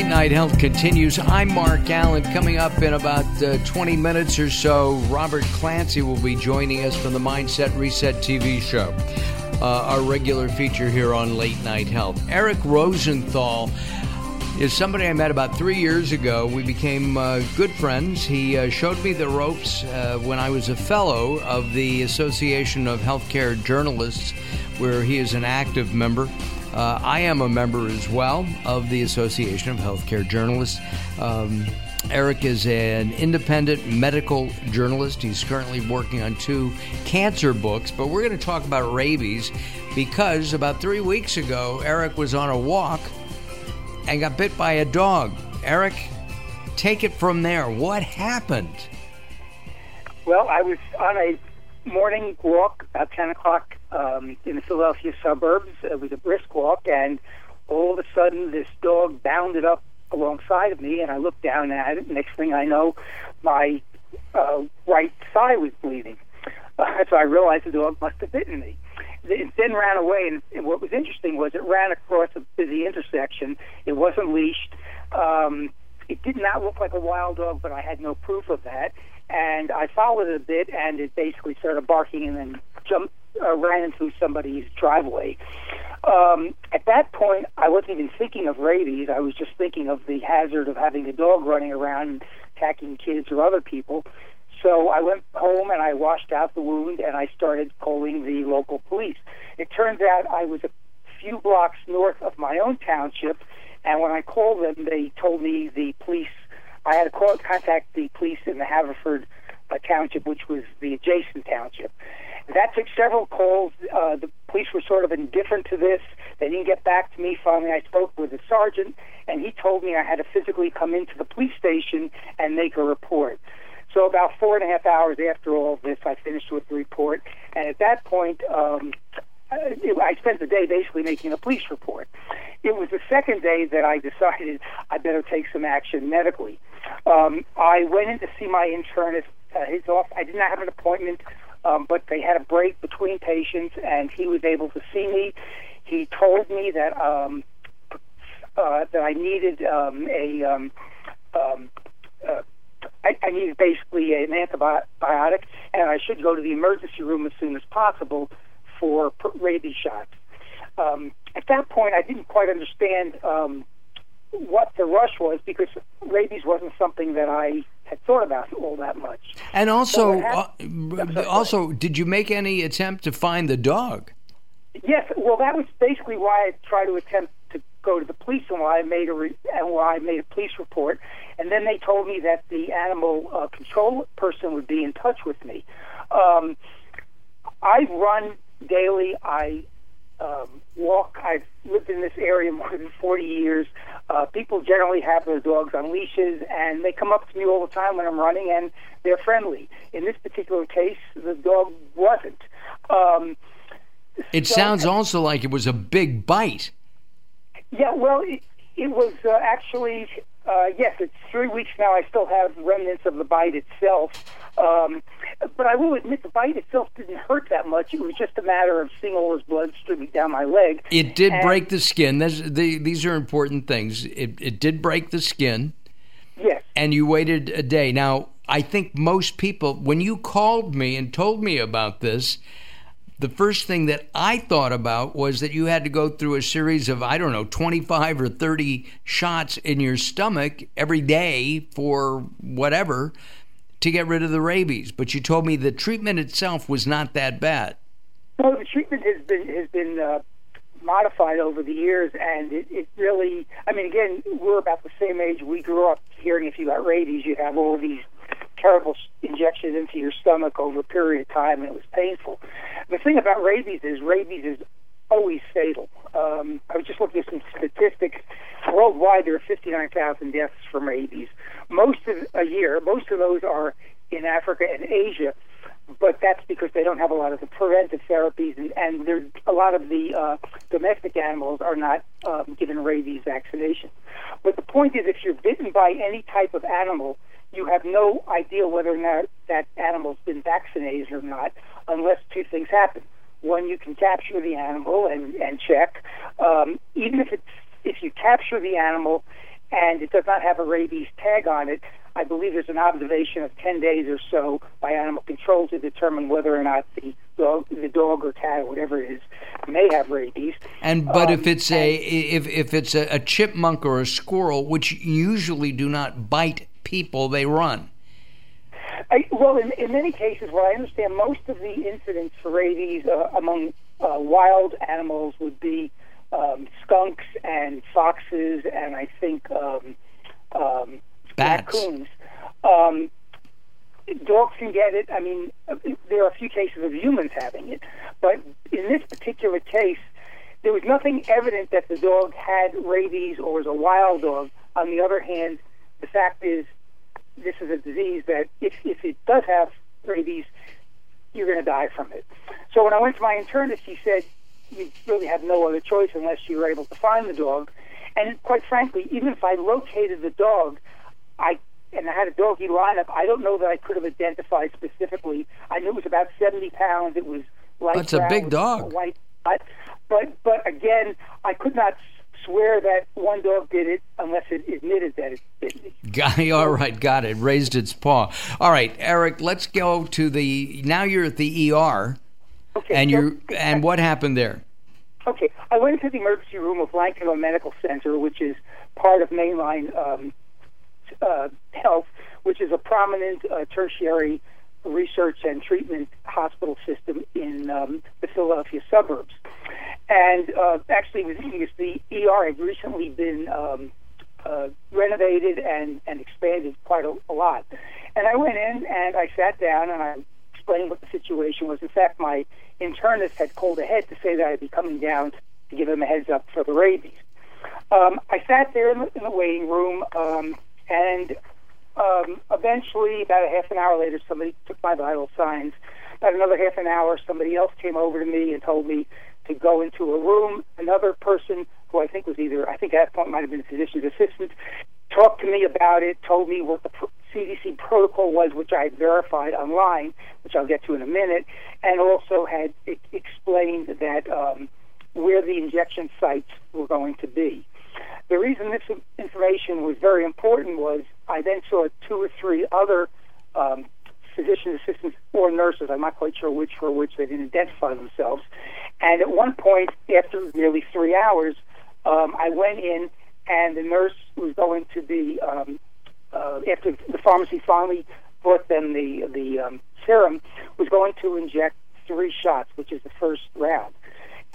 Late Night Health continues. I'm Mark Allen. Coming up in about uh, 20 minutes or so, Robert Clancy will be joining us from the Mindset Reset TV show, uh, our regular feature here on Late Night Health. Eric Rosenthal is somebody I met about three years ago. We became uh, good friends. He uh, showed me the ropes uh, when I was a fellow of the Association of Healthcare Journalists, where he is an active member. Uh, I am a member as well of the Association of Healthcare Journalists. Um, Eric is an independent medical journalist. He's currently working on two cancer books, but we're going to talk about rabies because about three weeks ago, Eric was on a walk and got bit by a dog. Eric, take it from there. What happened? Well, I was on a morning walk about 10 o'clock um, in the Philadelphia suburbs. It was a brisk walk, and all of a sudden, this dog bounded up alongside of me, and I looked down at it. Next thing I know, my uh, right thigh was bleeding. Uh, so I realized the dog must have bitten me. It then ran away, and, and what was interesting was it ran across a busy intersection. It wasn't leashed. Um, it did not look like a wild dog, but I had no proof of that. And I followed it a bit, and it basically started barking and then jumped, uh, ran into somebody's driveway. Um, at that point, I wasn't even thinking of rabies. I was just thinking of the hazard of having a dog running around attacking kids or other people. So I went home and I washed out the wound and I started calling the local police. It turns out I was a few blocks north of my own township, and when I called them, they told me the police. I had to call, contact the police in the Haverford uh, township, which was the adjacent township. That took several calls. Uh, the police were sort of indifferent to this. They didn't get back to me. Finally, I spoke with the sergeant, and he told me I had to physically come into the police station and make a report. So about four and a half hours after all this, I finished with the report, and at that point, um, I spent the day basically making a police report. It was the second day that I decided I better take some action medically. Um, I went in to see my internist. Uh, his off. I did not have an appointment, um, but they had a break between patients, and he was able to see me. He told me that um, uh, that I needed um, a um, um, uh, I, I needed basically an antibiotic, and I should go to the emergency room as soon as possible for rabies shots. Um, at that point, I didn't quite understand um, what the rush was because rabies wasn't something that I had thought about all that much. And also, happened, uh, also, did you make any attempt to find the dog? Yes. Well, that was basically why I tried to attempt to go to the police and why I made a re- and why I made a police report. And then they told me that the animal uh, control person would be in touch with me. Um, I run daily. I um, walk. I've lived in this area more than 40 years. Uh, people generally have their dogs on leashes, and they come up to me all the time when I'm running, and they're friendly. In this particular case, the dog wasn't. Um, it so, sounds also like it was a big bite. Yeah, well, it, it was uh, actually uh, yes. It's three weeks now. I still have remnants of the bite itself, um, but I will admit the bite itself didn't hurt that much. It was just a matter of seeing all this blood streaming down my leg. It did and, break the skin. the, these are important things. It, it did break the skin. Yes. And you waited a day. Now, I think most people, when you called me and told me about this, the first thing that I thought about was that you had to go through a series of, I don't know, 25 or 30 shots in your stomach every day for whatever to get rid of the rabies. But you told me the treatment itself was not that bad. Well, the treatment has been has been uh, modified over the years, and it, it really. I mean, again, we're about the same age. We grew up hearing if you got rabies, you have all these terrible injections into your stomach over a period of time, and it was painful. The thing about rabies is rabies is always fatal. Um, I was just looking at some statistics. Worldwide, there are 59,000 deaths from rabies. Most of a year, most of those are in Africa and Asia, but that's because they don't have a lot of the preventive therapies, and, and there, a lot of the uh, domestic animals are not um, given rabies vaccination. But the point is, if you're bitten by any type of animal, you have no idea whether or not that animal's been vaccinated or not unless two things happen. One, you can capture the animal and, and check. Um, even if it's if you capture the animal and it does not have a rabies tag on it, I believe there's an observation of 10 days or so by animal control to determine whether or not the dog, the dog or cat or whatever it is may have rabies. And but um, if it's a if if it's a, a chipmunk or a squirrel, which usually do not bite people, they run. I, well, in, in many cases, what I understand, most of the incidents for rabies uh, among uh, wild animals would be um, skunks and foxes, and I think um, um, raccoons. Um, dogs can get it. I mean, there are a few cases of humans having it, but in this particular case, there was nothing evident that the dog had rabies or was a wild dog. On the other hand, the fact is, this is a disease that if, if it does have rabies, you're going to die from it. So when I went to my internist, he said, you really have no other choice unless you were able to find the dog. And quite frankly, even if I located the dog, I and I had a doggy lineup. I don't know that I could have identified specifically. I knew it was about seventy pounds. It was light. That's a big dog. White, but but but again, I could not swear that one dog did it unless it admitted that it did it. Got all right, got it. Raised its paw. All right, Eric. Let's go to the. Now you're at the ER. Okay. And so, you and what happened there? Okay, I went into the emergency room of Lankenau Medical Center, which is part of Main Line um, uh, Health, which is a prominent uh, tertiary research and treatment hospital system in um, the Philadelphia suburbs. And uh, actually, was the ER had recently been um, uh, renovated and, and expanded quite a, a lot. And I went in and I sat down and I explained what the situation was. In fact, my internist had called ahead to say that I'd be coming down to give him a heads up for the rabies. Um, I sat there in the, in the waiting room. Um, and um, eventually, about a half an hour later, somebody took my vital signs. About another half an hour, somebody else came over to me and told me to go into a room. Another person, who I think was either, I think at that point might have been a physician's assistant, talked to me about it, told me what the CDC protocol was, which I had verified online, which I'll get to in a minute, and also had explained that um, where the injection sites were going to be. The reason this information was very important was I then saw two or three other um, physician assistants or nurses. I'm not quite sure which for which they didn't identify themselves. And at one point, after nearly three hours, um, I went in, and the nurse was going to be um, uh, after the pharmacy finally brought them the the um, serum, was going to inject three shots, which is the first round.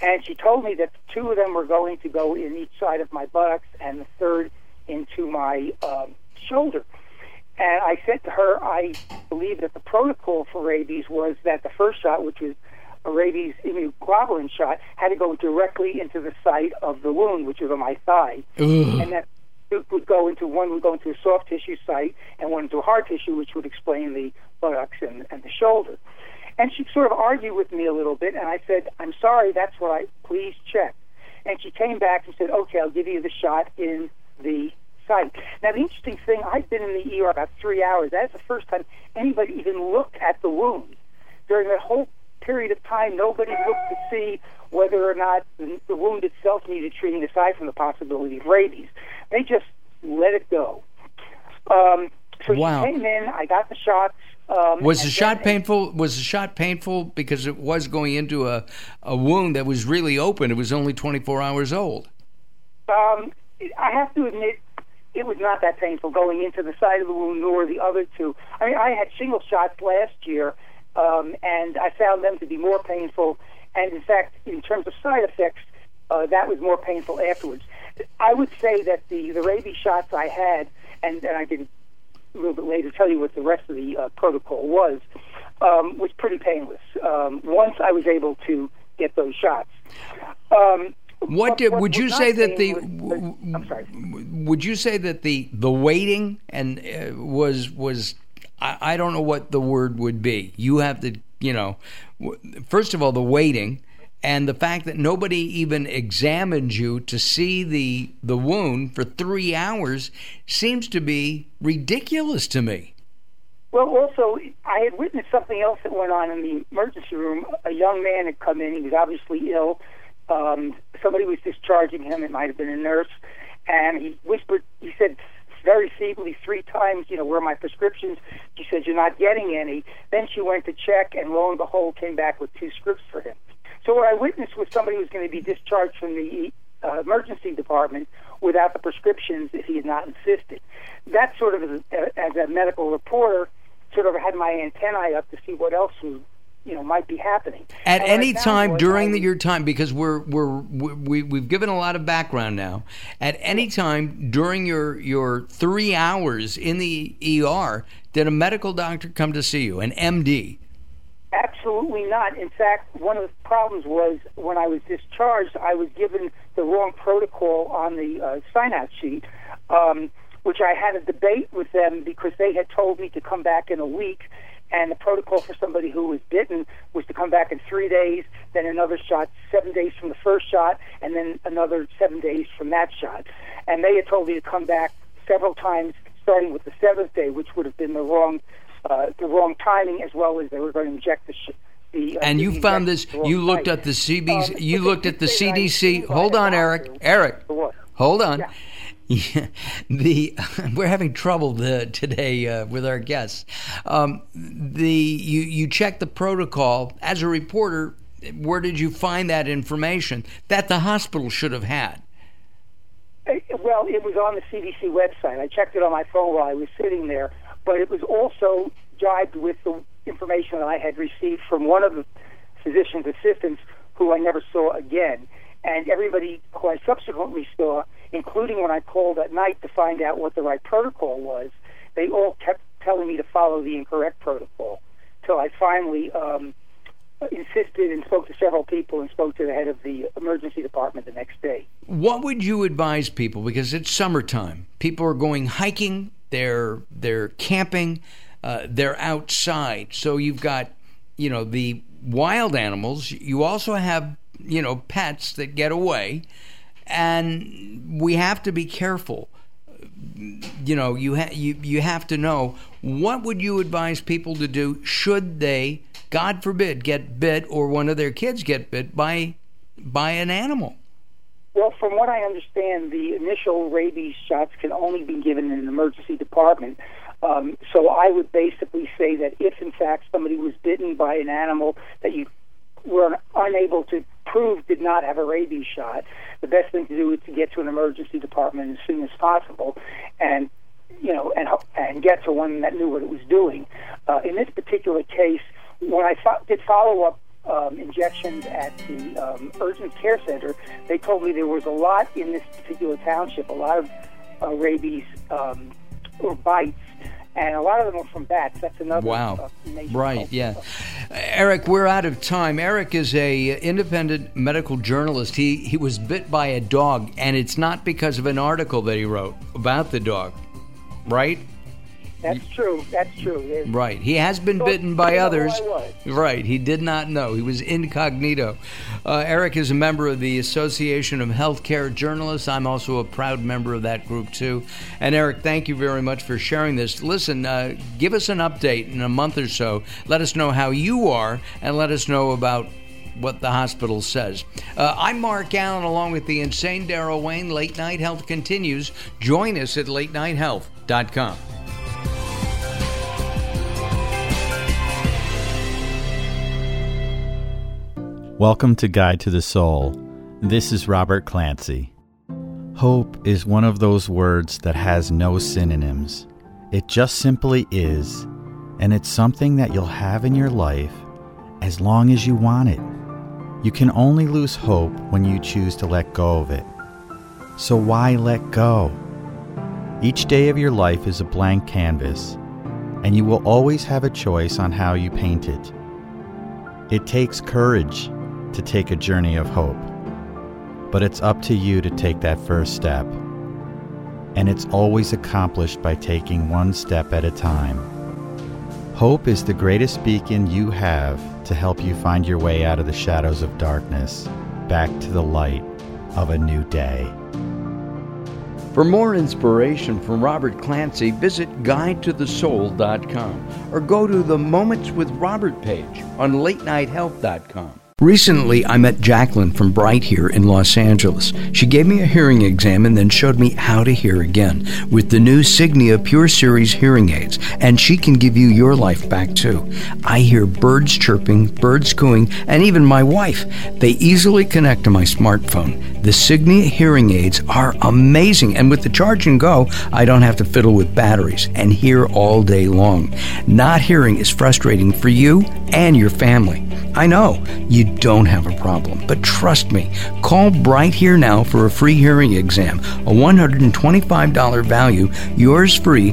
And she told me that two of them were going to go in each side of my buttocks and the third into my um, shoulder. And I said to her, I believe that the protocol for rabies was that the first shot, which was a rabies immunoglobulin shot, had to go directly into the site of the wound, which was on my thigh. Ugh. And that it would go into one would go into a soft tissue site and one into a hard tissue, which would explain the buttocks and, and the shoulder. And she sort of argued with me a little bit, and I said, I'm sorry, that's what I, please check. And she came back and said, okay, I'll give you the shot in the site. Now, the interesting thing, I've been in the ER about three hours. That's the first time anybody even looked at the wound. During that whole period of time, nobody looked to see whether or not the, wound itself needed treating aside from the possibility of rabies. They just let it go. Um, so wow. she came in, I got the shots. Um, was the shot painful? Was the shot painful because it was going into a, a wound that was really open? It was only 24 hours old. Um, I have to admit, it was not that painful going into the side of the wound nor the other two. I mean, I had shingle shots last year, um, and I found them to be more painful. And in fact, in terms of side effects, uh, that was more painful afterwards. I would say that the the rabies shots I had, and, and I can a little bit later tell you what the rest of the uh, protocol was, um, was pretty painless. Um, once I was able to get those shots. Um, what did, would you say that the? Was, I'm sorry. Would you say that the the waiting and uh, was was I, I don't know what the word would be. You have to you know, first of all the waiting and the fact that nobody even examined you to see the the wound for three hours seems to be ridiculous to me. Well, also, I had witnessed something else that went on in the emergency room. A young man had come in. He was obviously ill. Um, somebody was discharging him. It might have been a nurse. and he whispered. He said very feebly three times, you know, where my prescriptions? She said, You're not getting any. Then she went to check, and lo and behold, came back with two scripts for him. So what I witnessed was somebody who was going to be discharged from the uh, emergency department without the prescriptions if he had not insisted. That sort of, as a, as a medical reporter, sort of had my antennae up to see what else was you know might be happening. At any time during the, your time because we're we're we, we've given a lot of background now. At any time during your your three hours in the ER did a medical doctor come to see you an MD Absolutely not. In fact, one of the problems was when I was discharged, I was given the wrong protocol on the uh, sign out sheet, um, which I had a debate with them because they had told me to come back in a week and the protocol for somebody who was bitten was to come back in three days, then another shot seven days from the first shot, and then another seven days from that shot. And they had told me to come back several times, starting with the seventh day, which would have been the wrong, uh, the wrong timing, as well as they were going to inject the. Sh- the, uh, and you found this. You looked at the CBC. Um, you looked at the CDC. Hold on, Eric. Eric. Hold on. Yeah. Yeah, the we're having trouble the, today uh, with our guests. Um, the you you check the protocol as a reporter. Where did you find that information that the hospital should have had? Well, it was on the CDC website. I checked it on my phone while I was sitting there, but it was also jibed with the information that I had received from one of the physician's assistants, who I never saw again, and everybody who I subsequently saw including when I called at night to find out what the right protocol was, they all kept telling me to follow the incorrect protocol. Till I finally um, insisted and spoke to several people and spoke to the head of the emergency department the next day. What would you advise people? Because it's summertime. People are going hiking. They're they're camping. Uh, they're outside. So you've got you know the wild animals. You also have you know pets that get away and we have to be careful. You know, you ha- you you have to know what would you advise people to do should they, God forbid, get bit or one of their kids get bit by by an animal. Well, from what I understand, the initial rabies shots can only be given in an emergency department. Um, so I would basically say that if, in fact, somebody was bitten by an animal that you were unable to prove did not have a rabies shot, the best thing to do is to get to an emergency department as soon as possible, and you know, and and get to one that knew what it was doing. Uh, in this particular case, when I fo- did follow up um, injections at the um, urgent care center, they told me there was a lot in this particular township, a lot of uh, rabies um, or bites and a lot of them are from bats. That's another. Wow. Uh, right. Yeah. Eric, we're out of time. Eric is a independent medical journalist. He he was bit by a dog, and it's not because of an article that he wrote about the dog, right? That's true. That's true. right. He has been bitten by others. Right. He did not know. He was incognito. Uh, Eric is a member of the Association of Healthcare Journalists. I'm also a proud member of that group, too. And Eric, thank you very much for sharing this. Listen, uh, give us an update in a month or so. Let us know how you are and let us know about what the hospital says. Uh, I'm Mark Allen, along with the insane Daryl Wayne. Late Night Health continues. Join us at latenighthealth.com. Welcome to Guide to the Soul. This is Robert Clancy. Hope is one of those words that has no synonyms. It just simply is, and it's something that you'll have in your life as long as you want it. You can only lose hope when you choose to let go of it. So why let go? Each day of your life is a blank canvas, and you will always have a choice on how you paint it. It takes courage to take a journey of hope. But it's up to you to take that first step. And it's always accomplished by taking one step at a time. Hope is the greatest beacon you have to help you find your way out of the shadows of darkness back to the light of a new day. For more inspiration from Robert Clancy, visit guidetothesoul.com or go to the Moments with Robert page on latenighthealth.com. Recently, I met Jacqueline from Bright here in Los Angeles. She gave me a hearing exam and then showed me how to hear again with the new Signia Pure Series hearing aids, and she can give you your life back too. I hear birds chirping, birds cooing, and even my wife. They easily connect to my smartphone. The Signia hearing aids are amazing, and with the charge and go, I don't have to fiddle with batteries and hear all day long. Not hearing is frustrating for you and your family. I know you don't have a problem, but trust me, call Bright Here now for a free hearing exam, a $125 value, yours free